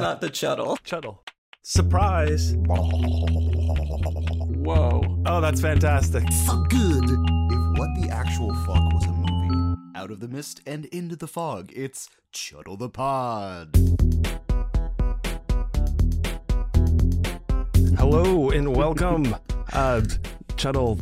Not the Chuddle. Chuddle. Surprise. Whoa. Oh, that's fantastic. Fuck good. If what the actual fuck was a movie, out of the mist and into the fog, it's Chuddle the Pod. Hello and welcome, uh, Chuddle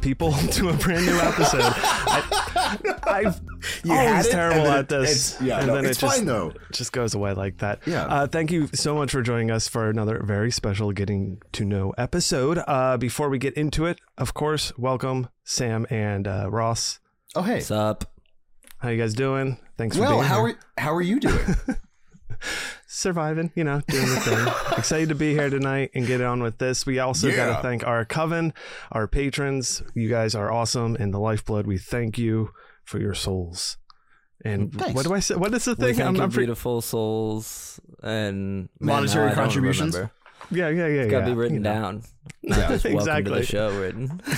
people, to a brand new episode. I, I've You always had it, terrible at this. it's- yeah, and no, then it's it just, fine, though. just goes away like that. Yeah. Uh, thank you so much for joining us for another very special getting to know episode. Uh, before we get into it, of course, welcome Sam and uh, Ross. Oh hey. What's up? How you guys doing? Thanks for being how here. are how are you doing? surviving, you know, doing the thing. Excited to be here tonight and get on with this. We also got to thank our coven, our patrons. You guys are awesome and the lifeblood. We thank you for your souls. And Thanks. what do I say? What is the We thing? thank I'm, your I'm pre- beautiful souls and man, Monetary now contributions? yeah, yeah, yeah. It's got to yeah, be written you know. down. Yeah, Not just welcome to exactly. the show written.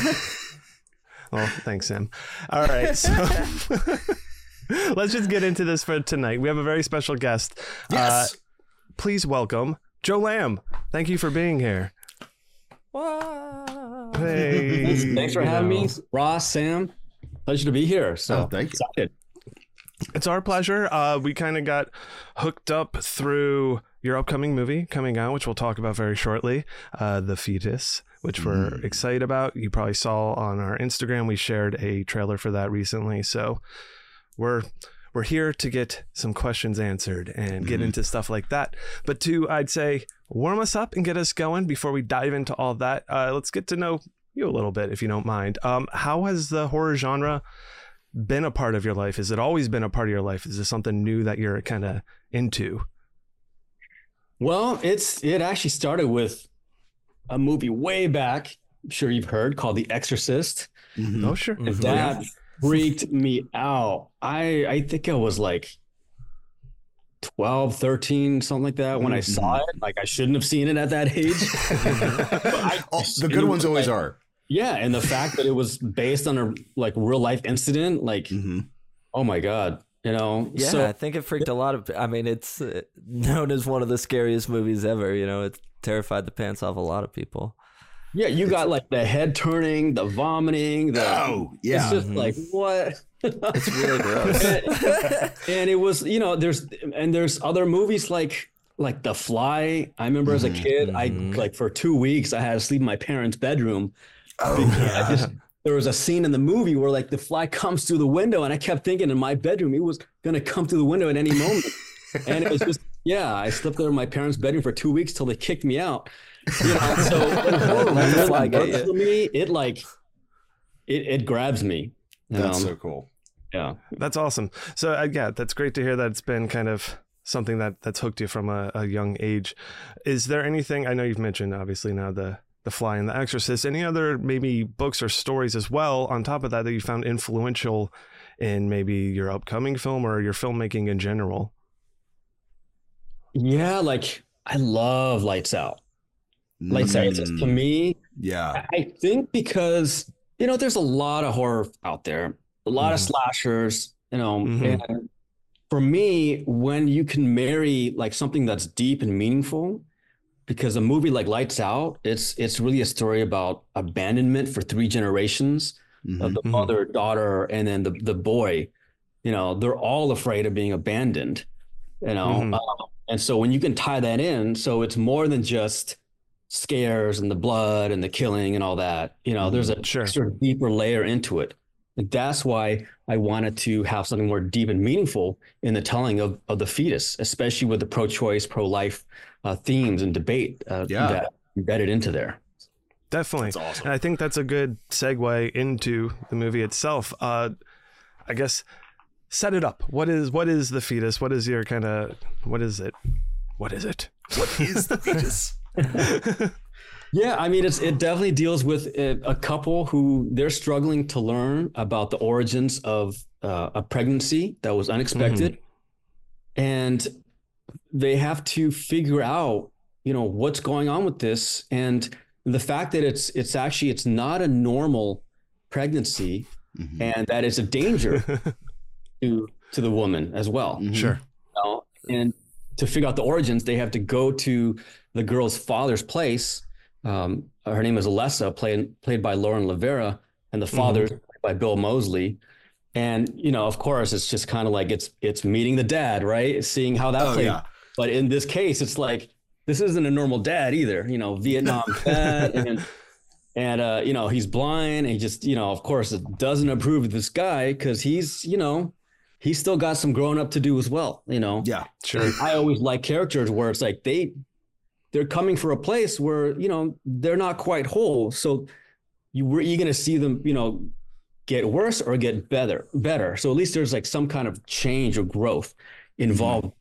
Well, thanks, Sam. All right, so let's just get into this for tonight. We have a very special guest. yes. Uh, please welcome Joe Lam. Thank you for being here. Wow. Hey, Thanks for having me, Ross, Sam. Pleasure to be here. So Oh, thank you. excited. It's our pleasure. Uh, we kind of got hooked up through your upcoming movie coming out, which we'll talk about very shortly. Uh, the Fetus, which we're Mm. excited about. You probably saw on our Instagram. We shared a trailer for that recently. So we're we're here to get some questions answered and get Mhm. into stuff like that. But to I'd say warm us up and get us going before we dive into all that. Uh, let's get to know you a little bit, if you don't mind. Um, how has the horror genre been a part of your life? Has it always been a part of your life? Is this something new that you're kind of into? Well, it's it actually started with a movie way back. I'm sure you've heard called The Exorcist. Mhm. Oh, sure. Mhm. That freaked me out. I I think I was like 12, 13, something like that when I saw it. Like I shouldn't have seen it at that age. I- Oh, the good ones always like- are. Yeah, and the fact that it was based on a like real life incident, like hmm oh my god, you know. Yeah, So I think it freaked a lot of. I mean, it's uh, known as one of the scariest movies ever. You know, it terrified the pants off a lot lot Yeah, you got like the head turning, the vomiting, the Oh yeah. it's just Mhm. like what? It's really gross. and it was, you know, there's and there's other movies like like The Fly. I remember as a Mhm. kid. I like for two weeks I had to sleep in my parents' bedroom. oh I just there was a scene in the movie where like the fly comes through the window, and I kept thinking in my bedroom it was gonna come through the window at any moment. and it was just yeah, I slept there in my parents' bedroom for two weeks till they kicked me out. You know, so when horror Let the really fly get works you. for me, it like it it grabs me. That's Um, so cool. yeah. That's awesome. So uh, yeah, that's great to hear that it's been kind of something that that's hooked you from a, a young age. Is there anything I know you've mentioned obviously now the the Fly and the Exorcist? Any other maybe books or stories as well on top of that that you found influential in maybe your upcoming film or your filmmaking in general? Yeah, like I love Lights Out. Lights Out just to Mm, me, Yeah. I think because you know there's a lot of horror out there, a lot of Mhm. slashers, you know, Mhm. and for me, when you can marry like something that's deep and meaningful, because a movie like Lights Out, it's it's really a story about abandonment for three generations Mhm. of the Mhm. mother, daughter, and then the the boy. You know, they're all afraid of being abandoned. You know, Mhm. Uh, and so when you can tie that in, so it's more than just scares and the blood and the killing and all that. You know, there's a Sure. sort of deeper layer into it. And that's why I wanted to have something more deep and meaningful in the telling of, of the fetus, especially with the pro-choice, pro-life uh, themes and debate uh, Yeah. that embedded into there. Definitely. That's awesome. And I think that's a good segue into the movie itself. Uh, I guess set it up. What is what is the fetus? What is your kind of what is it? What is it? What is the fetus? Yeah, I mean, it's it definitely deals with a, a couple who they're struggling to learn about the origins of uh, a pregnancy that was unexpected, and they have to figure out, you know, what's going on with this, and the fact that it's it's actually it's not a normal pregnancy, Mhm. and that it's a danger to to the woman as well. Mhm. sure. you know? And to figure out the origins, they have to go to the girl's father's place. Um, her name is Alessa, played played by Lauren Lavera, and the Mm-hmm. by Bill Moseley. And you know, of course, it's just kind of like it's it's meeting the dad, right? Seeing how that Oh, plays. yeah. But in this case, it's like this isn't a normal dad either. You know, Vietnam vet, and and uh, you know he's blind. And he just you know, of course, doesn't approve of this guy because he's you know he's still got some growing up to do as well. You know, Yeah. Sure. I always like characters where it's like they they're coming for a place where you know they're not quite whole. So you were you going to see them you know get worse or get better better. So at least there's like some kind of change or growth involved.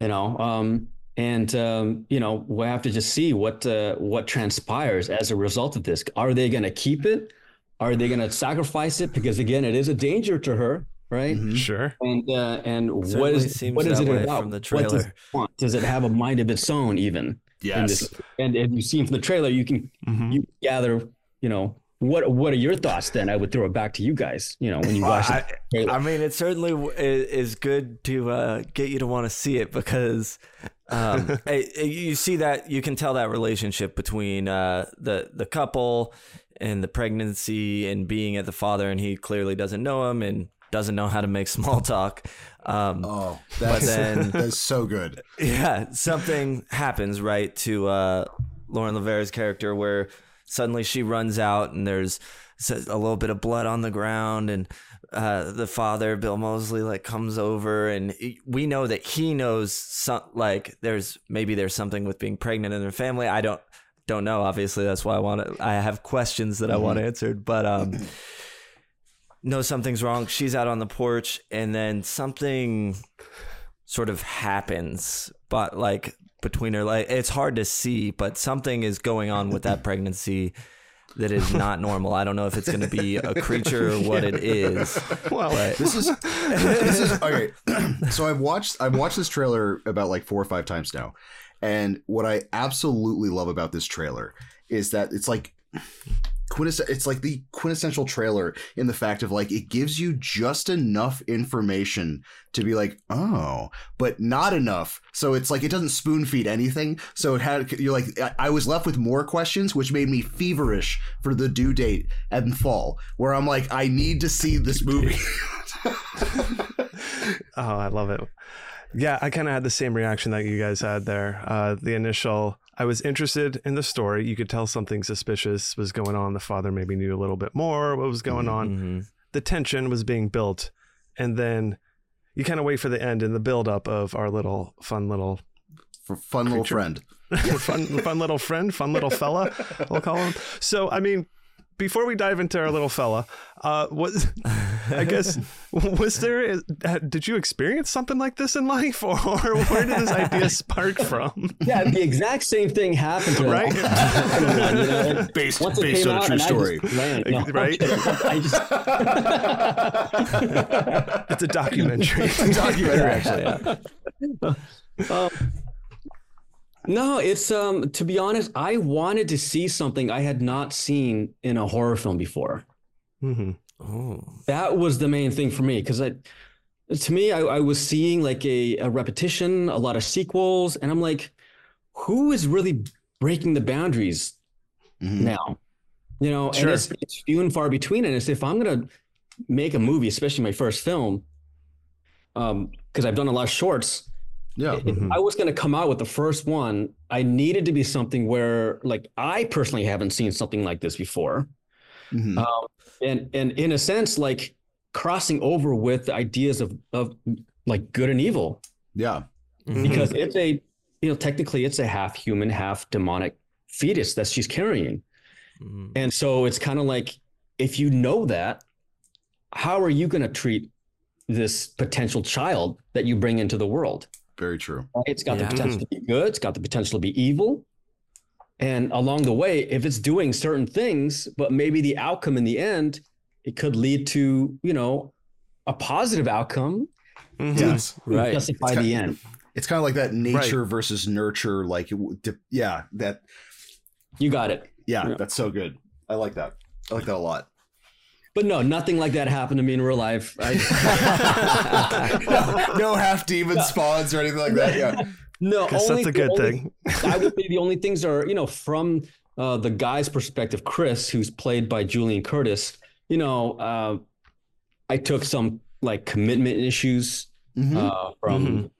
You know, um, and um, you know we'll have to just see what uh, what transpires as a result of this. Are they going to keep it? Are they going to sacrifice it? Because again, it is a danger to her, right? Mhm. Sure. And uh, and what Certainly is seems what is it way about? from the What does trailer. it want? Does it have a mind of its own? Even in Yes. this, and if you've seen from the trailer, you can Mhm. you gather. You know what? What are your thoughts? Then I would throw it back to you guys. You know when you watch I, the trailer. I mean, it certainly w- i- is good to uh, get you to want to see it because um, you see that you can tell that relationship between uh, the the couple and the pregnancy and being at the father, and he clearly doesn't know him and doesn't know how to make small talk. Um, Oh, But that's, then- that's so good. yeah, something happens right to uh, Lauren Lavera's character where suddenly she runs out and there's a little bit of blood on the ground and uh, the father Bill Moseley like comes over and we know that he knows some like there's maybe there's something with being pregnant in their family. I don't don't know. Obviously, that's why I want to. I have questions that I want answered, but um. know something's wrong. She's out on the porch, and then something sort of happens, but like between her, like it's hard to see, but something is going on with that pregnancy that is not normal. I don't know if it's going to be a creature or what it is. Well, But This is this is okay. so I've watched I've watched this trailer about like four or five times now, and what I absolutely love about this trailer is that it's like quintess- it's like the quintessential trailer in the fact of like it gives you just enough information to be like oh but not enough so it's like it doesn't spoon feed anything so it had you're like I- i was left with more questions which made me feverish for the due date and fall where i'm like i need to see this movie Oh, I love it. Yeah, I kind of had the same reaction that you guys had there. Uh, the initial, I was interested in the story. You could tell something suspicious was going on. The father maybe knew a little bit more what was going on. Mhm. The tension was being built, and then you kind of wait for the end and the build up of our little fun little for fun little Creature. friend fun fun little friend, fun little fella, we'll call him. So, I mean, before we dive into our little fella, uh, was I guess was there? uh, Did you experience something like this in life, or where did this idea spark from? yeah, the exact same thing happened to Right. you know, based once based on a true and I story just ran. No, Right. I just It's a documentary. documentary actually Um, no, it's um to be honest, I wanted to see something I had not seen in a horror film before. hmm Oh. That was the main thing for me because I to me I, I was seeing like a, a repetition, a lot of sequels, and I'm like, who is really breaking the boundaries Mhm. now? You know, Sure. and it's, it's few and far between. And it's if I'm gonna make a movie, especially my first film, um, because I've done a lot of shorts, yeah if Mhm. I was going to come out with the first one, I needed to be something where, like, I personally haven't seen something like this before, Mhm. um, and and in a sense, like crossing over with the ideas of of like good and evil, yeah Mhm. because it's a you know technically it's a half human, half demonic fetus that she's carrying, Mhm. and so it's kind of like if you know that, how are you going to treat this potential child that you bring into the world? very true It's got Yeah. the potential to be good. It's got the potential to be evil. And along the way, if it's doing certain things, but maybe the outcome in the end, it could lead to, you know, a positive outcome Mhm. yes Right. justify It's the kind- end. it's kind of like that nature versus nurture like it w- di- yeah that You got it. yeah Yeah. that's so good i like that i like that a lot But no, nothing like that happened to me in real life. I, no, no half demon spawns or anything like that. Yeah. No, only that's a good only- thing. I would say the only things are, you know, from uh, the guy's perspective, Chris, who's played by Julian Curtis. You know, uh, I took some like commitment issues Mhm. uh, from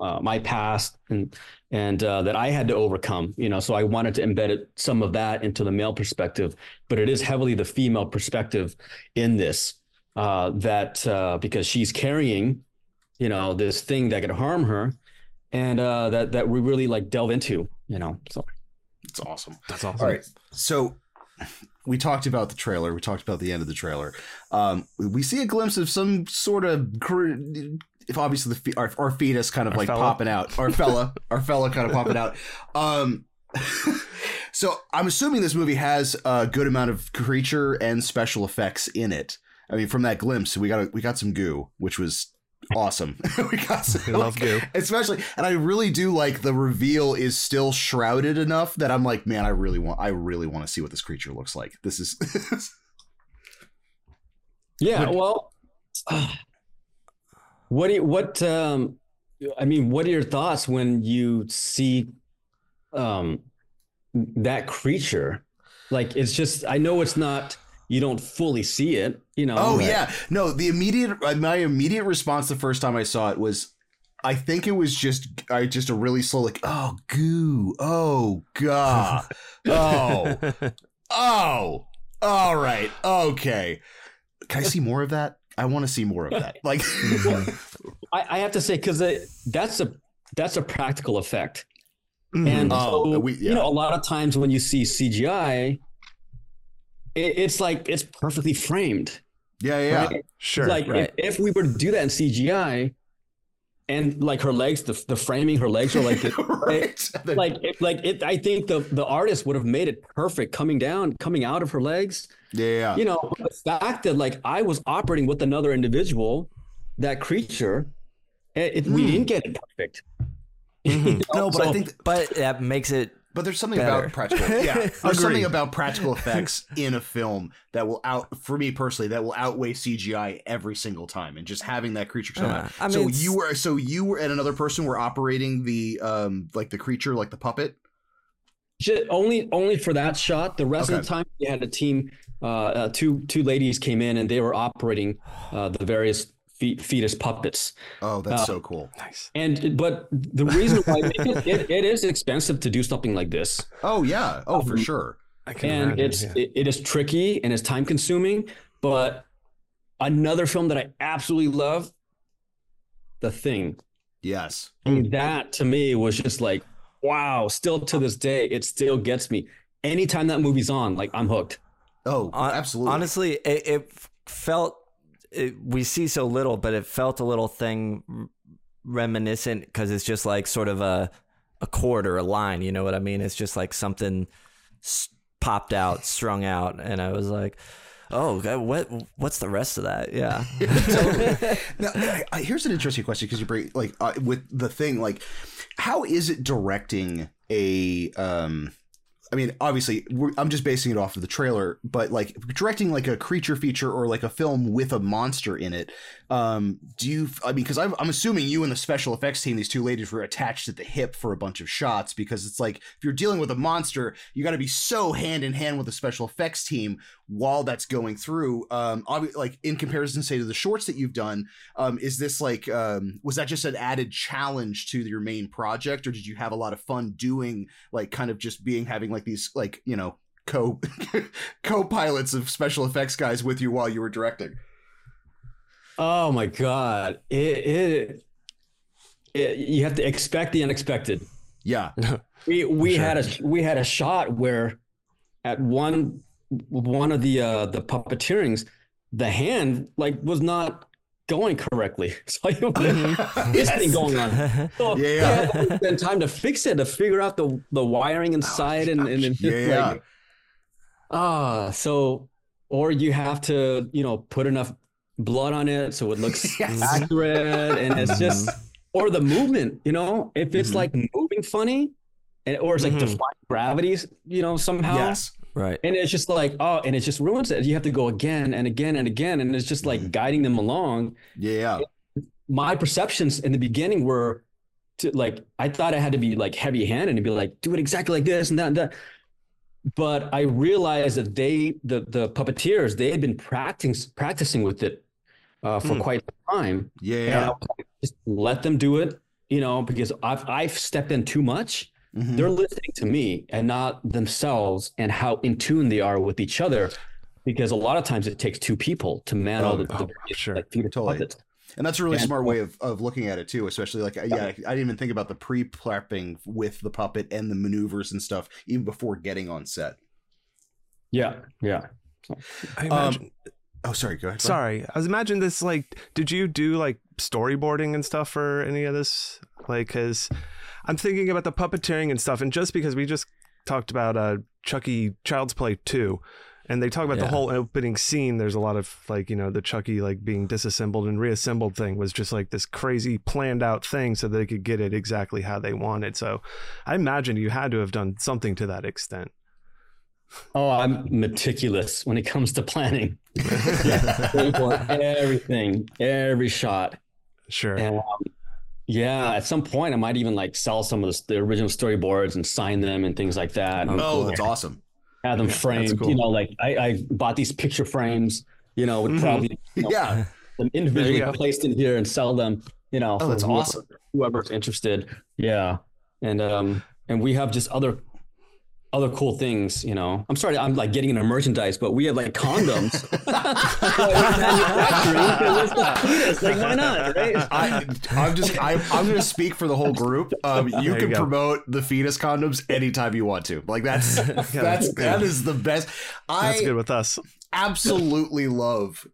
uh, my past and and uh, that I had to overcome. You know, so I wanted to embed it, some of that into the male perspective, but it is heavily the female perspective in this. Uh, that uh, because she's carrying, you know, this thing that could harm her, and uh, that that we really like delve into. You know, so it's awesome. That's awesome. All right. So we talked about the trailer. We talked about the end of the trailer. Um, we see a glimpse of some sort of, cr- if obviously the our, our fetus kind of Our like fella. popping out. Our fella, our fella kind of popping out. Um, so I'm assuming this movie has a good amount of creature and special effects in it. I mean, from that glimpse, we got a, we got some goo, which was awesome. we got some, We love goo. especially and i really do like the reveal is still shrouded enough that i'm like man i really want i really want to see what this creature looks like this is yeah. Well, what do you, what um, I mean, what are your thoughts when you see um that creature? Like, it's just I know it's not you don't fully see it. You know. oh but- yeah no the immediate uh, my immediate response the first time i saw it was i think it was just i just a really slow like oh goo oh god oh oh all right okay can i see more of that i want to see more of that like I, I have to say because that's a that's a practical effect. Mhm. And Oh, so, we- yeah. you know, a lot of times when you see CGI, it, it's like it's perfectly framed. yeah yeah right? sure. like right. if, if we were to do that in CGI, and like her legs, the, the framing, her legs are like, the, right And then- like, it, like it. I think the the artist would have made it perfect coming down, coming out of her legs. yeah yeah You know, the fact that like I was operating with another individual, that creature, it, it- we Hmm. didn't get it perfect. Mhm. no but i So- think But that makes it But there's something Better. about practical. Yeah, there's something about practical effects in a film that will out for me personally that will outweigh CGI every single time, and just having that creature come Yeah, out. I mean, so it's- you were, so you were, and another person were operating the um like the creature, like the puppet. Ju- only only for that shot. The rest of the time, we had a team. Uh, uh, two two ladies came in and they were operating uh, the various fe- fetus puppets. Oh, that's Uh, so cool. nice. And but the reason why it, it, it is expensive to do something like this, Oh yeah. Oh for um, sure. I can and imagine, it's yeah. it, it is tricky and it's time consuming. But another film that I absolutely love, The Thing. Yes. I mean, that to me was just like, wow. Still to this day, it still gets me. Anytime that movie's on, like I'm hooked. Oh, absolutely. Honestly, it, it felt it, we see so little, but it felt a little thing reminiscent because it's just like sort of a a chord or a line. You know what I mean? It's just like something s- popped out, strung out, and I was like, "Oh, God, what what's the rest of that?" Yeah. Totally. now, I, I, here's an interesting question because you bring like uh, with the thing like, how is it directing a um. I mean, obviously, I'm just basing it off of the trailer, but like directing like a creature feature or like a film with a monster in it. Um, do you? I mean, because I'm, assuming you and the special effects team, these two ladies, were attached at the hip for a bunch of shots because it's like if you're dealing with a monster, you got to be so hand in hand with the special effects team while that's going through. Um, obvi- like in comparison, say to the shorts that you've done, um, is this like um, was that just an added challenge to your main project, or did you have a lot of fun doing like kind of just being having like these like you know co co pilots of special effects guys with you while you were directing? Oh my god! It, it, it you have to expect the unexpected. Yeah, We we Sure. had a we had a shot where at one one of the uh the puppeteerings, the hand like was not going correctly. So you this thing going on. So Yeah, yeah. spend time to fix it to figure out the the wiring inside and and, and Yeah, yeah. like, ah so or you have to you know put enough blood on it so it looks Yes. accurate and it's just or the movement you know if it's Mhm. like moving funny and, or it's like Mhm. defying gravities you know somehow yes, right. and it's just like oh and it just ruins it you have to go again and again and again and it's just like Mhm. guiding them along yeah, my perceptions in the beginning were to like I thought I had to be like heavy handed and be like do it exactly like this and that and that. But I realized that they the the puppeteers they had been practicing practicing with it uh, for Hmm. quite some time. Yeah, And. I was like, just let them do it, you know, because I've I've stepped in too much. Mhm. They're listening to me and not themselves and how in tune they are with each other. Because a lot of times it takes two people to man all Oh, the, oh, the sure. like feeder Totally. puppets. And that's a really And- smart way of, of looking at it too, especially like yeah, I didn't even think about the pre-prepping with the puppet and the maneuvers and stuff even before getting on set. Yeah, yeah. I Um, imagine. Oh, sorry, go ahead. Glenn. sorry, I was imagining this. Like, did you do like storyboarding and stuff for any of this? Like, because I'm thinking about the puppeteering and stuff, and just because we just talked about uh, Chucky Child's Play two. And they talk about the whole opening scene. There's a lot of like, you know, the Chucky like being disassembled and reassembled thing was just like this crazy planned out thing so they could get it exactly how they wanted. So I imagine you had to have done something to that extent. Oh, I'm meticulous when it comes to planning. Everything, every shot. Sure. And um, yeah, at some point, I might even like sell some of the, the original storyboards and sign them and things like that. Oh, cool. that's awesome. have them that's framed. cool. You know, like I, I bought these picture frames. You know, with Mhm. probably you know, Yeah. them individually placed in here and sell them. You know, Oh, that's whoever- awesome. Whoever's interested. Yeah, and um, and we have just other other cool things. You know, I'm sorry, I'm like getting into merchandise, but we have like condoms. Manufacturing, 'cause it's the fetus. Like, why not? Right? I, I'm just I, I'm going to speak for the whole group. Um, you There can go. promote the fetus condoms anytime you want to. Like that's that's that is the best. That's good with us. absolutely love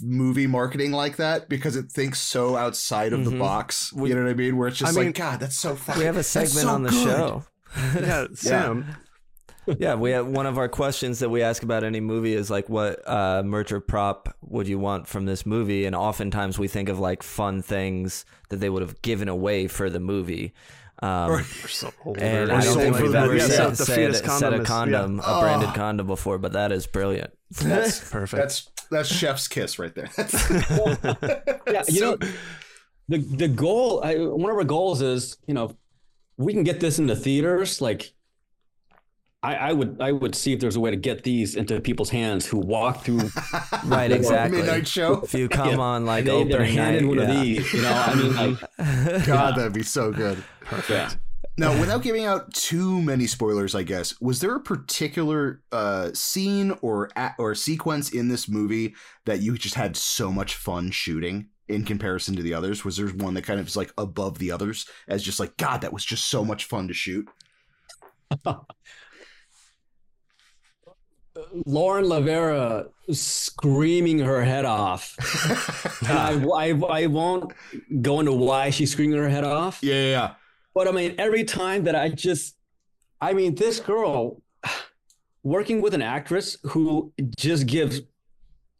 movie marketing like that because it thinks so outside of the Mhm. box. We- you know what I mean? Where it's just I mean, like, God, that's so fucking. we have a segment so on the good. show. Yeah, Sam. yeah, we have one of our questions that we ask about any movie is like, what uh, merch or prop would you want from this movie? And oftentimes we think of like fun things that they would have given away for the movie. Um, Or- We're so and Or I don't think we've ever movie. said, the said, said a condom, yeah. a branded Oh. condom before, but that is brilliant. That's Perfect. That's that's chef's kiss right there. That's, yeah, you know, the the goal, I, one of our goals is, you know, we can get this into theaters. Like, I, I would, I would see if there's a way to get these into people's hands who walk through. Right, Or exactly. Midnight show. If you come Yeah. on like they, they're opening handed night, one of these. You know, I mean, like, God, that'd be so good. yeah. Now, without giving out too many spoilers, I guess, was there a particular uh, scene or a- or sequence in this movie that you just had so much fun shooting in comparison to the others? Was there one that kind of is like above the others as just like God, that was just so much fun to shoot? Lauren Lavera screaming her head off. I, I, I won't go into why she's screaming her head off. Yeah, yeah, yeah. But I mean, every time that I just, I mean, this girl working with an actress who just gives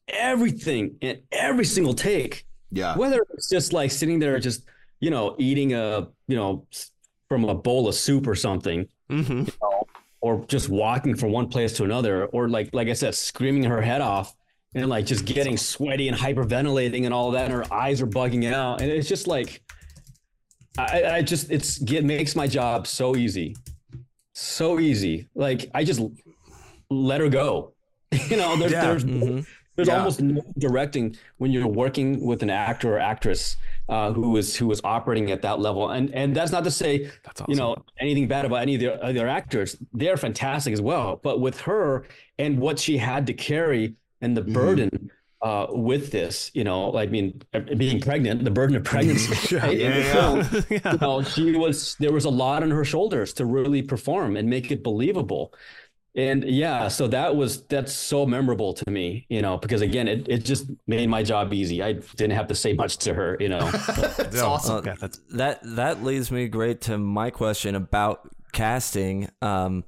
everything in every single take, yeah. whether it's just like sitting there, just, you know, eating a, you know, from a bowl of soup or something, hmm or just walking from one place to another, or like, like I said, screaming her head off and like just getting sweaty and hyperventilating and all that. And her eyes are bugging out. And it's just like, I, I just, it's, it makes my job so easy. So easy. Like I just let her go. You know, there's, Yeah. there's, Mhm. There's Yeah. almost no directing when you're working with an actor or actress uh, who is who is operating at that level. And and that's not to say That's awesome. you know anything bad about any of the other actors. They're fantastic as well. But with her and what she had to carry and the Mhm. burden uh, with this, you know, I mean, being pregnant, the burden of pregnancy. yeah, right, in the yeah, film, yeah. you know, she was there was a lot on her shoulders to really perform and make it believable. And yeah, so that was that's so memorable to me, you know, because again, it, it just made my job easy. I didn't have to say much to her, you know. That's Yeah. awesome. Uh, Yeah, that's that that leads me great to my question about casting. Um,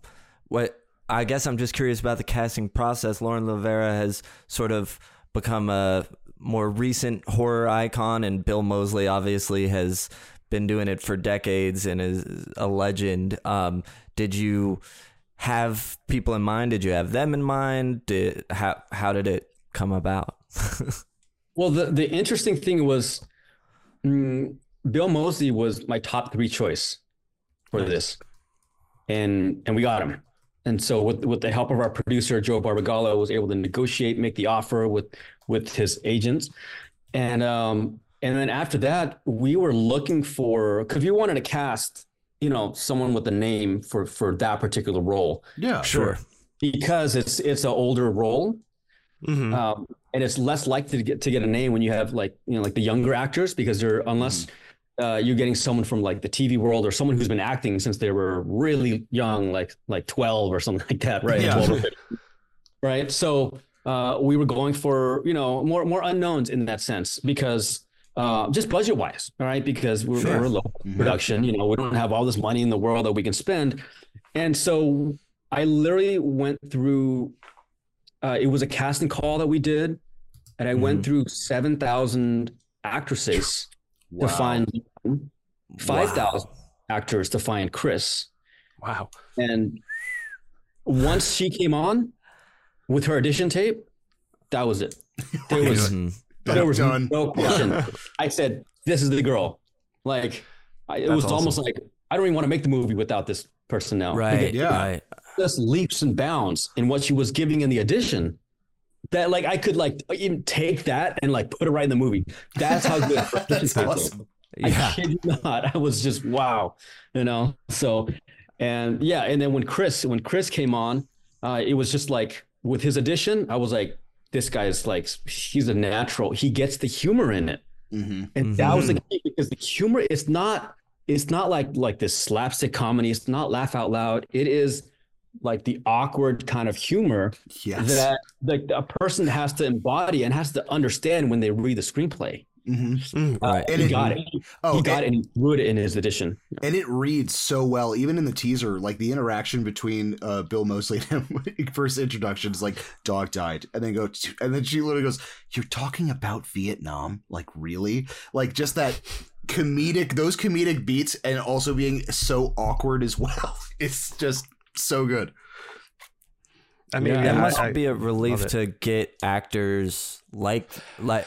what I guess I'm just curious about the casting process. Lauren Lavera has sort of become a more recent horror icon, and Bill Moseley obviously has been doing it for decades and is a legend. Um, did you have people in mind? Did you have them in mind? Did how how did it come about? Well, the the interesting thing was, mm, Bill Moseley was my top three choice for this, and and we got him. And so with with the help of our producer Joe Barbagallo, was able to negotiate, make the offer with with his agents, and um and then after that we were looking for because we wanted to cast you know someone with a name for for that particular role Yeah, Sure. because it's it's an older role Mhm. um, and it's less likely to get to get a name when you have like you know like the younger actors because they're unless uh, you're getting someone from like the TV world or someone who's been acting since they were really young, like like 12 or something like that, right? Yeah. 12 or 15. right. So uh, we were going for you know more more unknowns in that sense because uh, just budget wise, all right? Because we're, Sure. we're a low Mhm. production, you know, we don't have all this money in the world that we can spend, and so I literally went through. Uh, it was a casting call that we did, and I went Mhm. through seven thousand actresses Wow. to find five thousand actors to find Chris. Wow. And once she came on with her audition tape, that was it. There was There was Done. no question. I said, "This is the girl." Like I, it That's was almost like I don't even want to make the movie without this person now. Right. Yeah. Right. Just leaps and bounds in what she was giving in the audition. That like I could like even take that and like put it right in the movie. That's how good. That's tape was. awesome. I Yeah. kid you not. I was just wow, you know. So, and yeah, and then when Chris when Chris came on, uh, it was just like with his addition, I was like, this guy is like he's a natural. He gets the humor in it, hmm and that was the key because the humor is not it's not like like this slapstick comedy. It's not laugh out loud. It is like the awkward kind of humor Yes. that like a person has to embody and has to understand when they read the screenplay. Hmm Mm. Uh, Right. And he it- got it. Oh, he got and, it and he threw it in his edition. and it reads so well, even in the teaser. Like the interaction between uh, Bill Moseley and him, first introduction is like dog died, and then go, and then she literally goes, "You're talking about Vietnam? Like really? Like just that." comedic those comedic beats and also being so awkward as well it's just so good I mean, Yeah, it must I- be a relief to get actors like like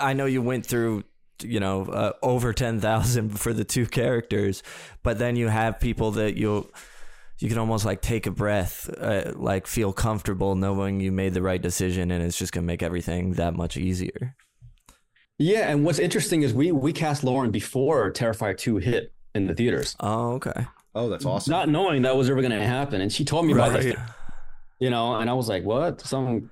I know you went through you know uh, over 10,000 for the two characters but then you have people that you you can almost like take a breath uh, like feel comfortable knowing you made the right decision and it's just going to make everything that much easier. Yeah, and what's interesting is we we cast Lauren before Terrifier 2 hit in the theaters, Oh, okay. oh that's awesome not knowing that was ever going to happen. And she told me about Right. It, you know, and I was like, "What? Some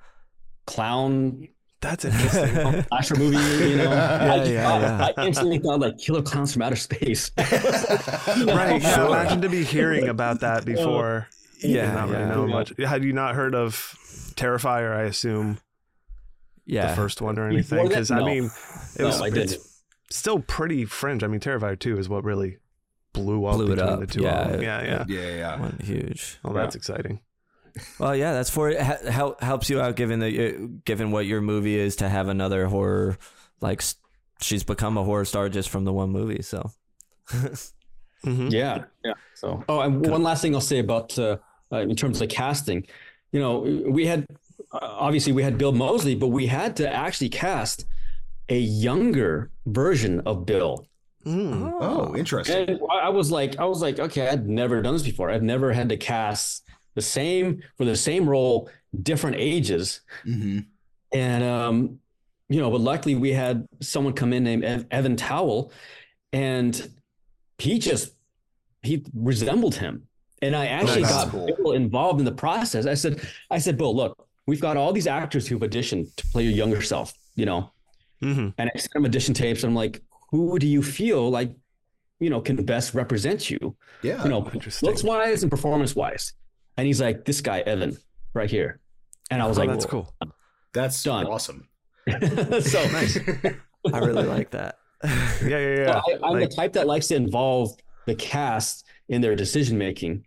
clown That's interesting. slasher movie?" You know, I, just yeah, thought- yeah. I instantly thought like Killer Clowns from Outer Space. right. Yeah. Sure. Imagine to be hearing about that before. Yeah, and not really yeah. know Yeah. much. Had you not heard of Terrifier? I assume Yeah. the first one or anything. that? Because I mean, it No, was I it's still pretty fringe. I mean, Terrifier two is what really blew up Blew it between up, the two. yeah. of them. yeah, yeah. yeah yeah One huge. Oh, that's exciting. Well, yeah, that's for it. Hel- hel- helps you out given the uh, given what your movie is to have another horror like she's become a horror star just from the one movie. So hmm Yeah, yeah. So, oh, and one last thing I'll say about uh, uh, in terms of casting, you know, we had uh, obviously we had Bill Moseley, but we had to actually cast a younger version of Bill. Mm. oh interesting And I I was like, I was like, okay, I'd never done this before. I've never had to cast the same for the same role, different ages, hmm and um, you know, but luckily we had someone come in named Evan Towell, and he just he resembled him. And I actually Nice. got Cool. Bill involved in the process. I said, I said, Bill, look, we've got all these actors who've auditioned to play your younger self, you know, hmm and I sent him audition tapes. And I'm like, who do you feel like, you know, can best represent you, yeah you know, interesting. looks wise and performance wise? And he's like, this guy, Evan, right here. And I was Oh, like, that's cool. that's Done. awesome so Nice. I really like that. Yeah, yeah, yeah. I, I'm Like- the type that likes to involve the cast in their decision making,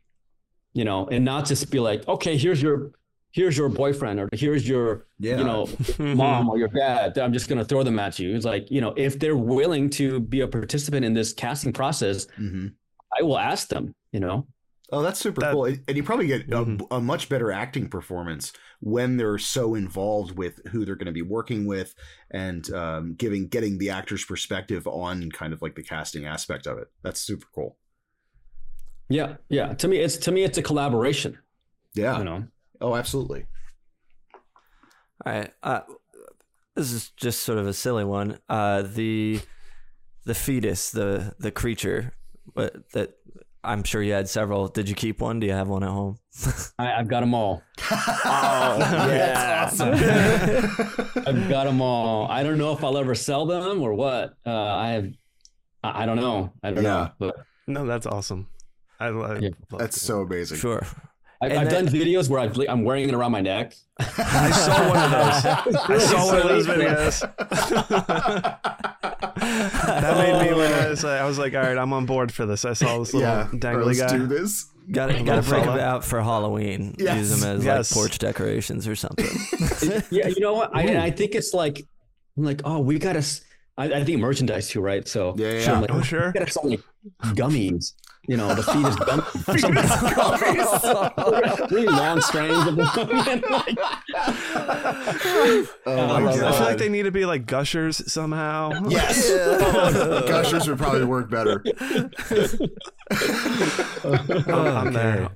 you know, and not just be like, okay, here's your here's your boyfriend or here's your yeah you know mom or your dad. I'm just gonna throw them at you. It's like you know, if they're willing to be a participant in this casting process, hmm I will ask them. You know, Oh, that's super That- cool. And you probably get a, Mhm. a much better acting performance when they're so involved with who they're going to be working with and um, giving getting the actor's perspective on kind of like the casting aspect of it. That's super cool. Yeah, yeah. To me, it's to me, it's a collaboration. Yeah. You know, Oh, absolutely. All right. Uh, this is just sort of a silly one. Uh, the the fetus, the the creature, but that I'm sure you had several. Did you keep one? Do you have one at home? I, I've got them all. oh, yeah. I've got them all. I don't know if I'll ever sell them or what. Uh, I have. I, I don't know. I don't Yeah. know. But No, that's awesome. I, I Yeah. That's so amazing. Sure. I've, I've then- done videos where I've, I'm wearing it around my neck. I saw one of those. I saw one of those videos. That made me when oh. I was, like, I was like, all right, I'm on board for this. I saw this little yeah. dangly Let's guy. do this. Got to Little got to break fella. them out for Halloween. Yes. Use them as Yes. like porch decorations or something. yeah, you know what? I, I think it's like, I'm like, oh, we gotta. I think merchandise too, right? So Yeah, yeah, so I'm like, Oh, sure. we gotta sell like gummies. You know, the feet fetus gummies. really long strands of them. like, Oh my I I feel like they need to be like gushers somehow. Yes. Gushers would probably work better. I'm there.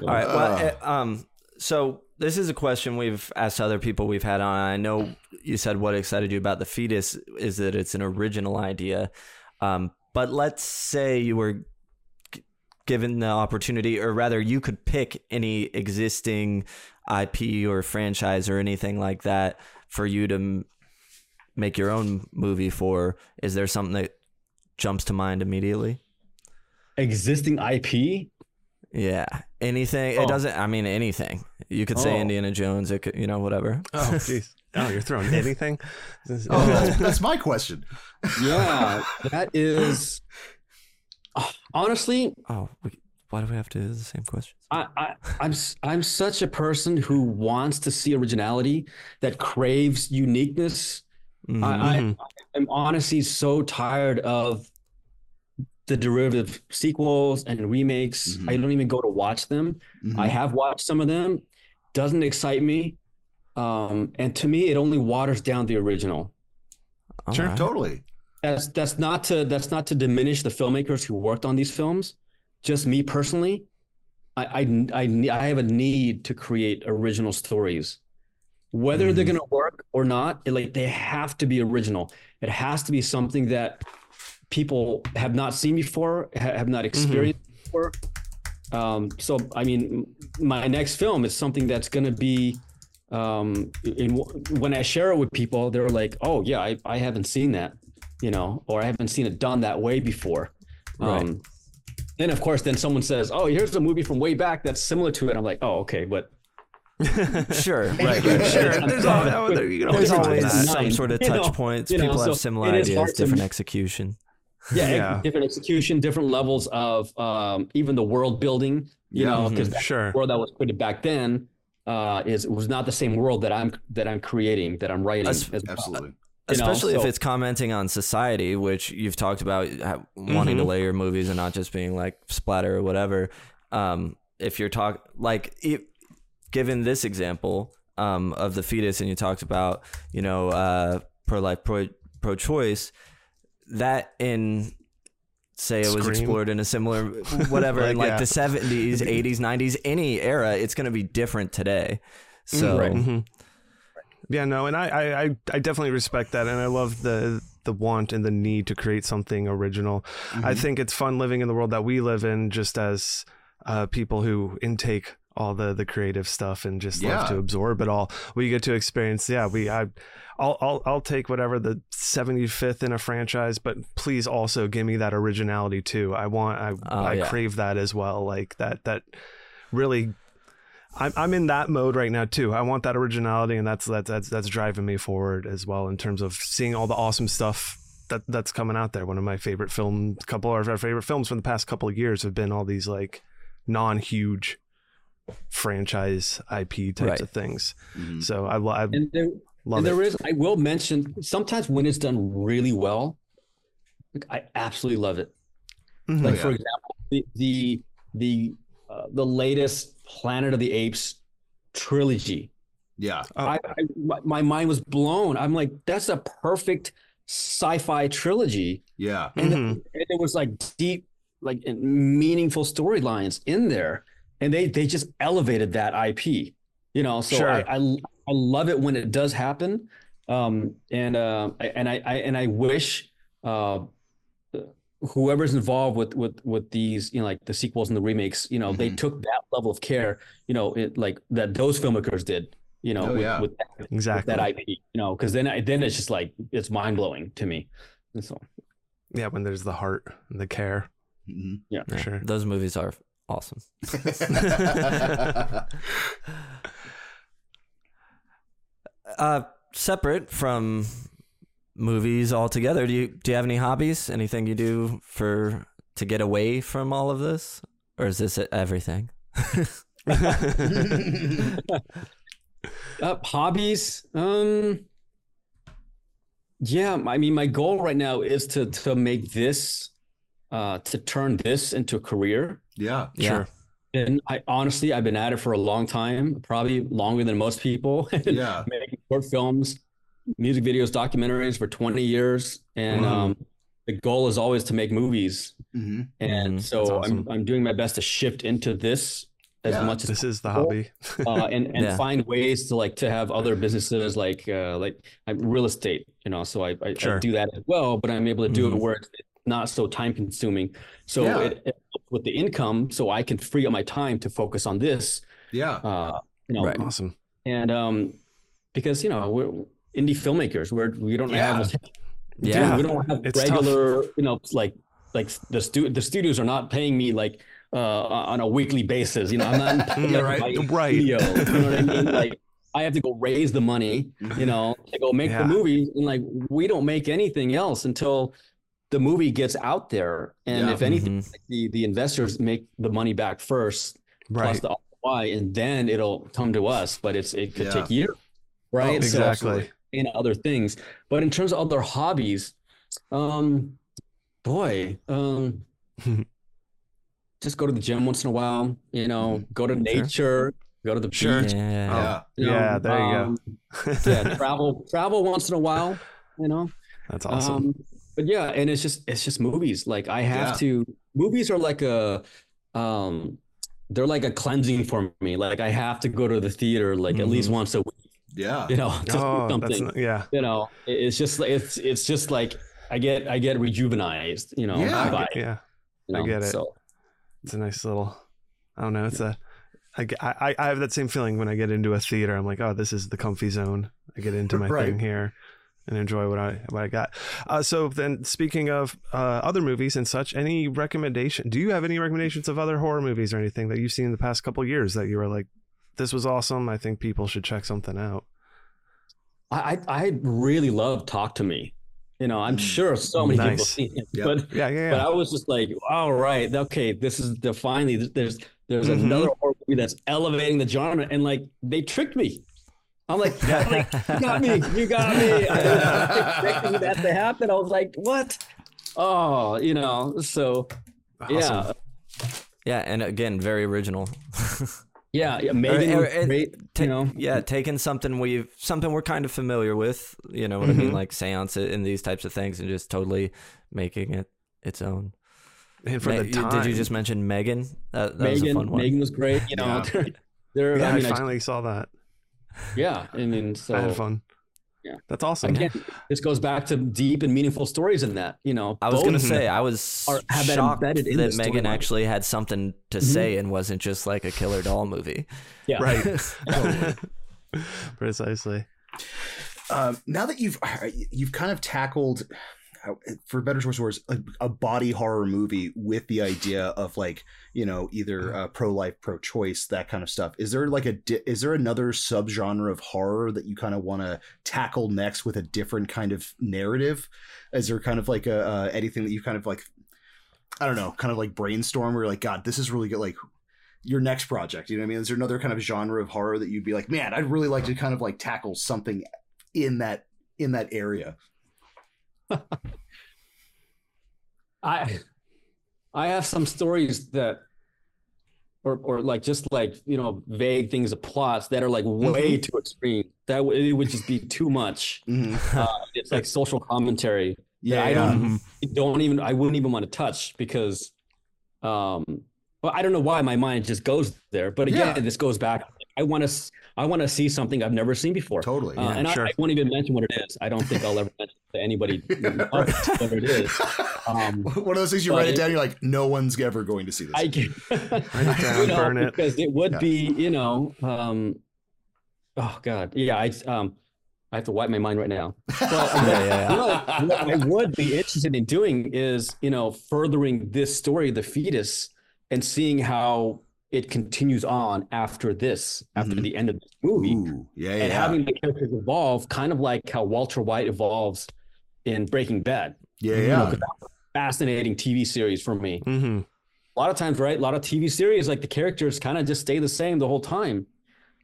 All right. Well, Uh. um, so this is a question we've asked other people we've had on. I know you said what excited you about the fetus is that it's an original idea. Um, but let's say you were g- given the opportunity, or rather, you could pick any existing IP or franchise or anything like that for you to m- make your own movie for. Is there something that jumps to mind immediately? Existing IP. Yeah, anything. Oh. It doesn't. I mean, anything. You could say Oh. Indiana Jones. It could, you know, whatever. Oh, jeez. Oh, you're throwing anything? Oh, that's, that's my question. Yeah, that is. Honestly, Oh, we, why do we have to do the same questions? I, I, I'm s- I'm such a person who wants to see originality, that craves uniqueness. Mhm. I. I, I'm honestly so tired of the derivative sequels and remakes. Mhm. I don't even go to watch them. Mhm. I have watched some of them. Doesn't excite me. Um, and to me, it only waters down the original. All Sure, right. Totally. That's that's not to that's not to diminish the filmmakers who worked on these films. Just me personally, I I I, I have a need to create original stories, whether they're Mhm. gonna work or not. it, like they have to be original. It has to be something that people have not seen before, ha- have not experienced before. Um, so I mean, my next film is something that's gonna be. Um, in, when I share it with people, they're like, "Oh yeah, I, I haven't seen that." You know, or I haven't seen it done that way before. Right. Um, then of course, then someone says, "Oh, here's a movie from way back that's similar to it." I'm like, "Oh, okay," but Sure. Right. Right, right. Sure. There's, sorry. al- there, you can There's always always that. some sort of you touch know, points. you know, People so have similar ideas, hard to- different execution. yeah, Yeah. different execution, different levels of um, even the world building. You Yeah. know, because Mhm. the Sure. world that was created back then uh, is was not the same world that I'm that I'm creating that I'm writing. That's- as well. You know, Especially if it's commenting on society, which you've talked about wanting to Mhm. lay your movies and not just being like splatter or whatever. Um, if you're talk like e given this example um, of the fetus, and you talked about you know uh, pro life, pro pro choice, that in say it was explored in a similar whatever in Like, like yeah. the 70s 80s 90s any era it's going to be different today so Right. Mhm. Yeah, no, and I, I, I, I definitely respect that, and I love the the want and the need to create something original. I Mhm. think it's fun living in the world that we live in, just as uh, people who intake all the the creative stuff and just Yeah. love to absorb it all. We get to experience. Yeah, we I. I'll, I'll I'll take whatever the 75th in a franchise, but please also give me that originality too. I want I Oh, I yeah. crave that as well. Like that that really I'm I'm in that mode right now too. I want that originality, and that's that's that's that's driving me forward as well in terms of seeing all the awesome stuff that that's coming out there. One of my favorite film, couple of our favorite films from the past couple of years have been all these like non-huge franchise IP types Right. of things. Mhm. So I, I and there, love and it. there is, I will mention sometimes when it's done really well, like, I absolutely love it. Mhm. Like yeah. for example, the the the the latest Planet of the Apes trilogy. Yeah. Oh. I, I my, my mind was blown. I'm like, that's a perfect sci-fi trilogy, Yeah. and, Mhm. and it was like deep, like meaningful storylines in there, and they they just elevated that IP. You know, so Sure. I, I I love it when it does happen, um, and uh, I- and I, I and I wish uh, whoever's involved with with with these, you know, like the sequels and the remakes, you know, they Mhm. took that level of care, you know, it, like that those filmmakers did, you know, Oh, with, yeah. with, that, with Exactly. that IP, you know, because then I, then it's just like it's mind blowing to me. And so Yeah, when there's the heart and the care, Mhm. for Yeah, sure. Those movies are awesome. uh, separate from movies altogether, do you do you have any hobbies? Anything you do for to get away from all of this, or is this everything? uh, hobbies, um, yeah, I mean, my goal right now is to to make this, uh, to turn this into a career. yeah. Yeah. Sure. And I honestly, I've been at it for a long time, probably longer than most people. Yeah. Making short films, music videos, documentaries for 20 years. And Wow. um, the goal is always to make movies. hmm And Mhm. so awesome. I'm, I'm doing my best to shift into this as Yeah. much as This is the hobby. uh, and, and Yeah. find ways to like to have other businesses like uh, like uh, real estate, you know. So I, I, I do that as well, but I'm able to do Mhm. it where it's not so time consuming. So Yeah. it, it helps with the income, so I can free up my time to focus on this. Yeah. Uh, you know, Right. awesome. and um, because you know we're indie filmmakers, we're we don't Yeah. have Yeah. we don't have It's tough. regular you know like like the stu- the studios are not paying me like uh on a weekly basis. You know, I'm not paying Yeah, right. my Right. studio. You know what I mean? Like I have to go raise the money. You know, to go make Yeah. the movie, and like we don't make anything else until the movie gets out there. And Yeah. if anything, Mhm. the the investors make the money back first right. plus the ROI, and then it'll come to us. But it's it could Yeah. take years, right? Oh, So- Exactly. and other things. But in terms of other hobbies, um, boy, um, just go to the gym once in a while. You know, go to nature, go to the Sure. beach. Yeah. Yeah. you know, Yeah, there you go. um, yeah, travel, travel once in a while. You know, That's awesome. um, but yeah, and it's just it's just movies. Like I have Yeah. to. Movies are like a, um, they're like a cleansing for me. Like I have to go to the theater like at least Mhm. once a week. Yeah. You know, to oh, that's something not, yeah. you know it's just like it's it's just like i get i get rejuvenized you know Yeah. by, Yeah. you I get it. so It's a nice little. I don't know. It's a. I, get- I, I have that same feeling when I get into a theater. I'm like, oh, this is the comfy zone. I get into my Right. thing here and enjoy what I what I got. Uh, so then, speaking of uh, other movies and such, any recommendation? Do you have any recommendations of other horror movies or anything that you've seen in the past couple years that you were like, this was awesome. I think people should check something out. I, I I really love talk to me you know i'm Mm. sure so many people Nice. see it Yep. but Yeah, yeah, but i was just like all right okay this is the finally there's there's Mhm. another horror movie that's elevating the genre and like they tricked me i'm like, I'm like, you got me you got me i was expecting that to happen i was like what oh you know so Awesome. yeah Yeah, and again, very original. yeah yeah Megan or- was or- great Ta- you know yeah, taking something we've something we're kind of familiar with, you know what I mean, Mhm. like seance and these types of things, and just totally making it its own. And for Me- the time, Did you just mention Megan? That, that was a Megan, fun one. Megan was great. You know, Yeah. they're, they're- Yeah, I I, mean, I- finally saw that. yeah. I mean, so I had fun. Yeah. That's awesome. again, this goes back to deep and meaningful stories in that. You know, I was gonna say I was are- have that shocked embedded in that Megan storyline. actually had something to Mhm. say and wasn't just like a killer doll movie. yeah, Right. Precisely. Um, now that you've you've kind of tackled, uh, for better or worse, a, a body horror movie with the idea of like you know either uh, pro life, pro choice, that kind of stuff. Is there like a di- is there another subgenre of horror that you kind of want to tackle next with a different kind of narrative? Is there kind of like a uh, anything that you kind of like I don't know, kind of like brainstorm where you're like, God, this is really good, like your next project. You know what I mean? Is there another kind of genre of horror that you'd be like, man, I'd really like to kind of like tackle something in that in that area? I I have some stories that or or like just like you know vague things of plots that are like way too extreme. That w- it would just be too much. Mhm. Uh, it's like social commentary. Yeah, I don't don't even I wouldn't even want to touch because, um, well I don't know why my mind just goes there. But again, Yeah. this goes back. I want to I want to see something I've never seen before. Totally. Uh, and sure. I, I won't even mention what it is. I don't think I'll ever mention it to anybody whatever it is. Um, One of those things you write it it- down. You're like, no one's ever going to see this. I can Write it down, you know, burn it. because it would Yeah. be, you know, um, oh god, yeah, I um, I have to wipe my mind right now. But Yeah, yeah, yeah. you know, what I would be interested in doing is, you know, furthering this story, the fetus, and seeing how it continues on after this, after Mhm. the end of this movie, Ooh, yeah, yeah. and yeah. having the characters evolve, kind of like how Walter White evolves in Breaking Bad. yeah, You know, yeah. 'cause that was a fascinating TV series for me hmm a lot of times, right? A lot of TV series, like the characters kind of just stay the same the whole time,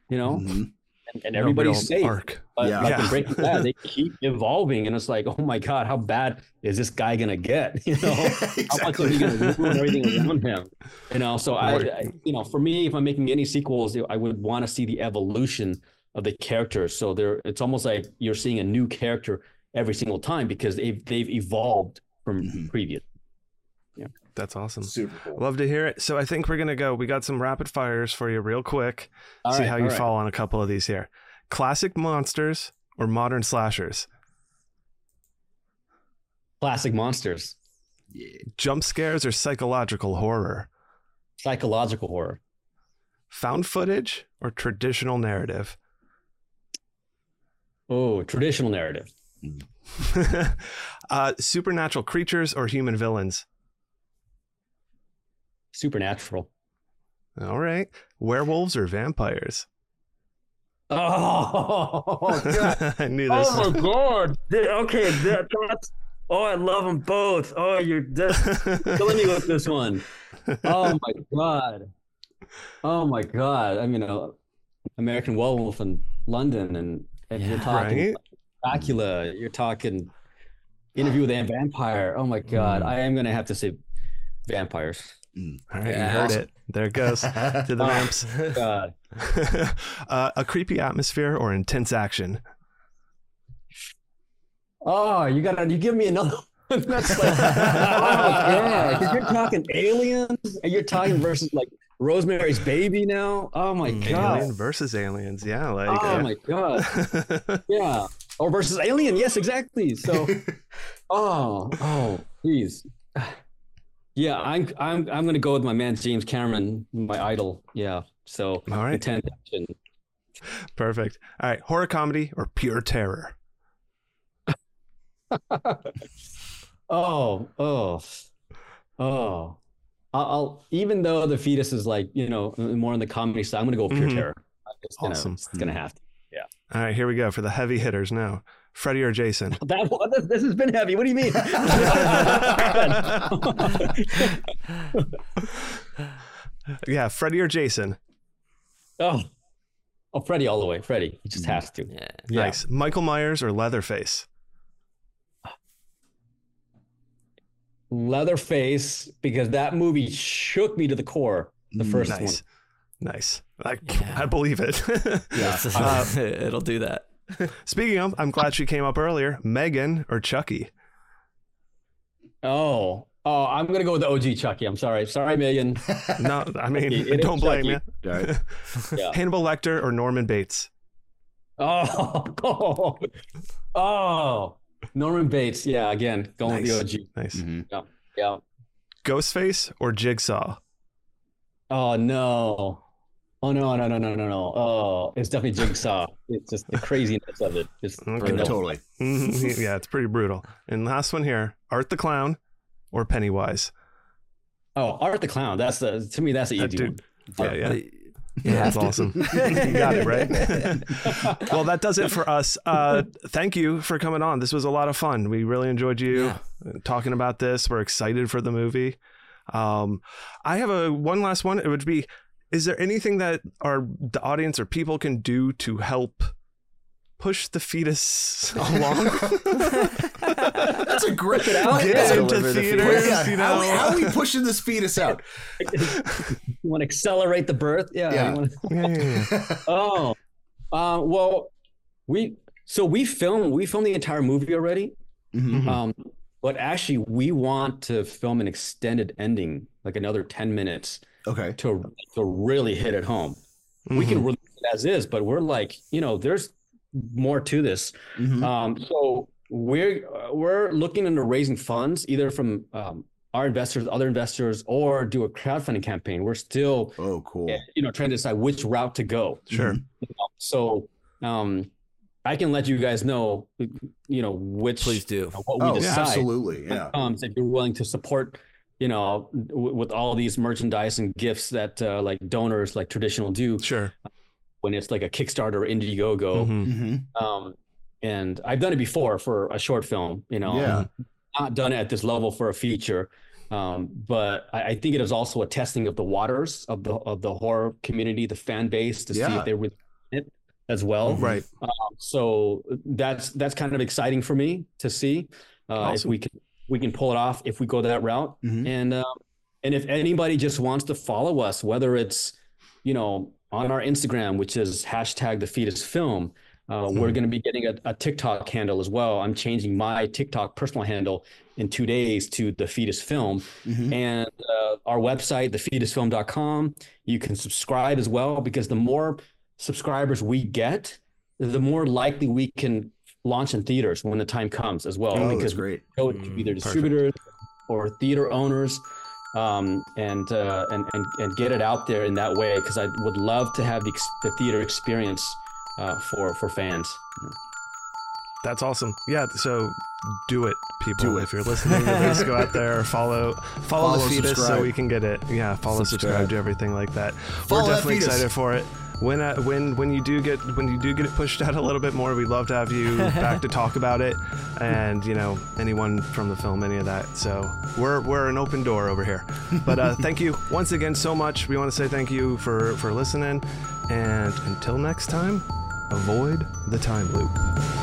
you know, Mhm. and, and everybody's safe. Arc. But Yeah. like Yeah. in Breaking Bad, they keep evolving, and it's like, oh my god, how bad is this guy gonna get? You know, how much is he gonna ruin everything around him? You know, so I, I, you know, for me, if I'm making any sequels, I would want to see the evolution of the characters. So there, it's almost like you're seeing a new character every single time because they've they've evolved from Mhm. previous. Yeah. That's awesome. Super cool. Love to hear it. So I think we're gonna go. We got some rapid fires for you, real quick. All See right, how you right. fall on a couple of these here. Classic monsters or modern slashers. Classic monsters, Jump scares or psychological horror. psychological horror. Found footage or traditional narrative. Oh, traditional narrative. uh, supernatural creatures or human villains. Supernatural. All right. Werewolves or vampires. Oh, God. I knew this. oh my God. Okay, that, that's. Oh, I love them both. Oh, you're just killing me with this one. Oh my God. Oh my God. I mean, uh, American Werewolf in London, and, and you're talking Right? Dracula. You're talking Interview with a Vampire. Oh my God. Mm. I am gonna have to say vampires. All right, Yeah. you heard Awesome. it. There it goes to the Oh. vamps. God. uh, a creepy atmosphere or intense action. Oh, you gotta you give me another one. That's like, oh yeah, 'cause you're talking aliens and you're talking versus like Rosemary's Baby now. Oh my Alien god. versus aliens. Yeah, like. Oh uh, my god. Yeah. Or versus Alien. Yes, exactly. So, oh, oh, please. Yeah, I'm I'm I'm gonna go with my man James Cameron, my idol. Yeah. So All right. intense action. Perfect. All right. Horror comedy or pure terror. Oh, oh, oh. I'll, I'll even though the fetus is like you know more on the comedy side, I'm gonna go with pure Mhm. terror. It's gonna, Awesome. it's gonna have to. Yeah. All right, here we go for the heavy hitters now. Freddy or Jason? That one, this, this has been heavy. What do you mean? yeah, Freddy or Jason? oh, oh, Freddy all the way. Freddy, he just Mm-hmm. has to. Yeah. Yeah. Nice. Michael Myers or Leatherface? Leatherface, because that movie shook me to the core. The first one. Nice. Nice. I, Yeah. I believe it. Yeah. Uh, It'll do that. Speaking of, I'm glad she came up earlier. Megan or Chucky? Oh, oh, I'm gonna go with the OG Chucky. I'm sorry. Sorry, Megan. No, I mean, It- it is don't blame Chucky. you. All right. Yeah. Hannibal Lecter or Norman Bates? Oh, oh, oh. Norman Bates. Yeah, again, going Nice. with the OG. Nice. Mhm. Yeah. Ghostface or Jigsaw? Oh no. Oh no, no, no, no, no, no. Oh, it's definitely Jigsaw. It's just the craziness of it. Just Okay. brutal. Totally. Yeah, it's pretty brutal. And last one here Art the Clown or Pennywise? Oh, Art the Clown. That's the to me that's the That easy dude. Yeah, yeah. You That's awesome. you got it, right? well, that does it for us. Uh, thank you for coming on. This was a lot of fun. We really enjoyed you Yeah. talking about this. We're excited for the movie. Um, I have a one last one. It would be: Is there anything that our the audience or people can do to help push the fetus along? That's a great. out. Get Yeah. into Deliver the theaters, Yeah, you how, know. how are we pushing this fetus out? you want to accelerate the birth? Yeah. Yeah. wanna- Yeah, yeah, yeah. oh, uh, well, we so we filmed we filmed the entire movie already. Mhm. Um, but actually, we want to film an extended ending, like another ten minutes, Okay. to to really hit it home. We Mm-hmm. can release it as is, but we're like, you know, there's more to this. Mhm. Um, so we're we're looking into raising funds either from um, our investors, other investors, or do a crowdfunding campaign. We're still, Oh, cool. you know, trying to decide which route to go. Sure. So um, I can let you guys know, you know, which Please do. what we Oh, decide. absolutely. Yeah. Um, if you're willing to support, you know, w- with all these merchandise and gifts that uh, like donors like traditional do Sure. when it's like a Kickstarter or Indiegogo. Mhm. hmm Um, and I've done it before for a short film, you know, Yeah. not done it at this level for a feature. Um, but I, I think it is also a testing of the waters of the of the horror community, the fan base, to see if they really want it as well. Right. So that's that's kind of exciting for me to see uh, if we can we can pull it off if we go that route. Mhm. And um, and if anybody just wants to follow us, whether it's you know on our Instagram, which is hashtag the fetus film. Uh, Hmm. We're going to be getting a, a TikTok handle as well. I'm changing my TikTok personal handle in two days to the fetus film Mhm. and uh, our website, thefetusfilm.com. You can subscribe as well because the more subscribers we get, the more likely we can launch in theaters when the time comes as well. Oh, because great. we go to Mm, either perfect. distributors or theater owners. Um, and, uh, and and and get it out there in that way because I would love to have the, the theater experience uh, for for fans. That's awesome. Yeah. So do it, people. Do it. If you're listening to this, go out there, follow, follow, Follow, the fetus, so we can get it. Yeah, follow, subscribe, Subscribe. do everything like that. Follow We're that definitely fetus. excited for it. When uh, when when you do get when you do get it pushed out a little bit more, we'd love to have you back to talk about it, and you know anyone from the film, any of that. So we're we're an open door over here. But uh, thank you once again so much. We want to say thank you for for listening, and until next time, avoid the time loop.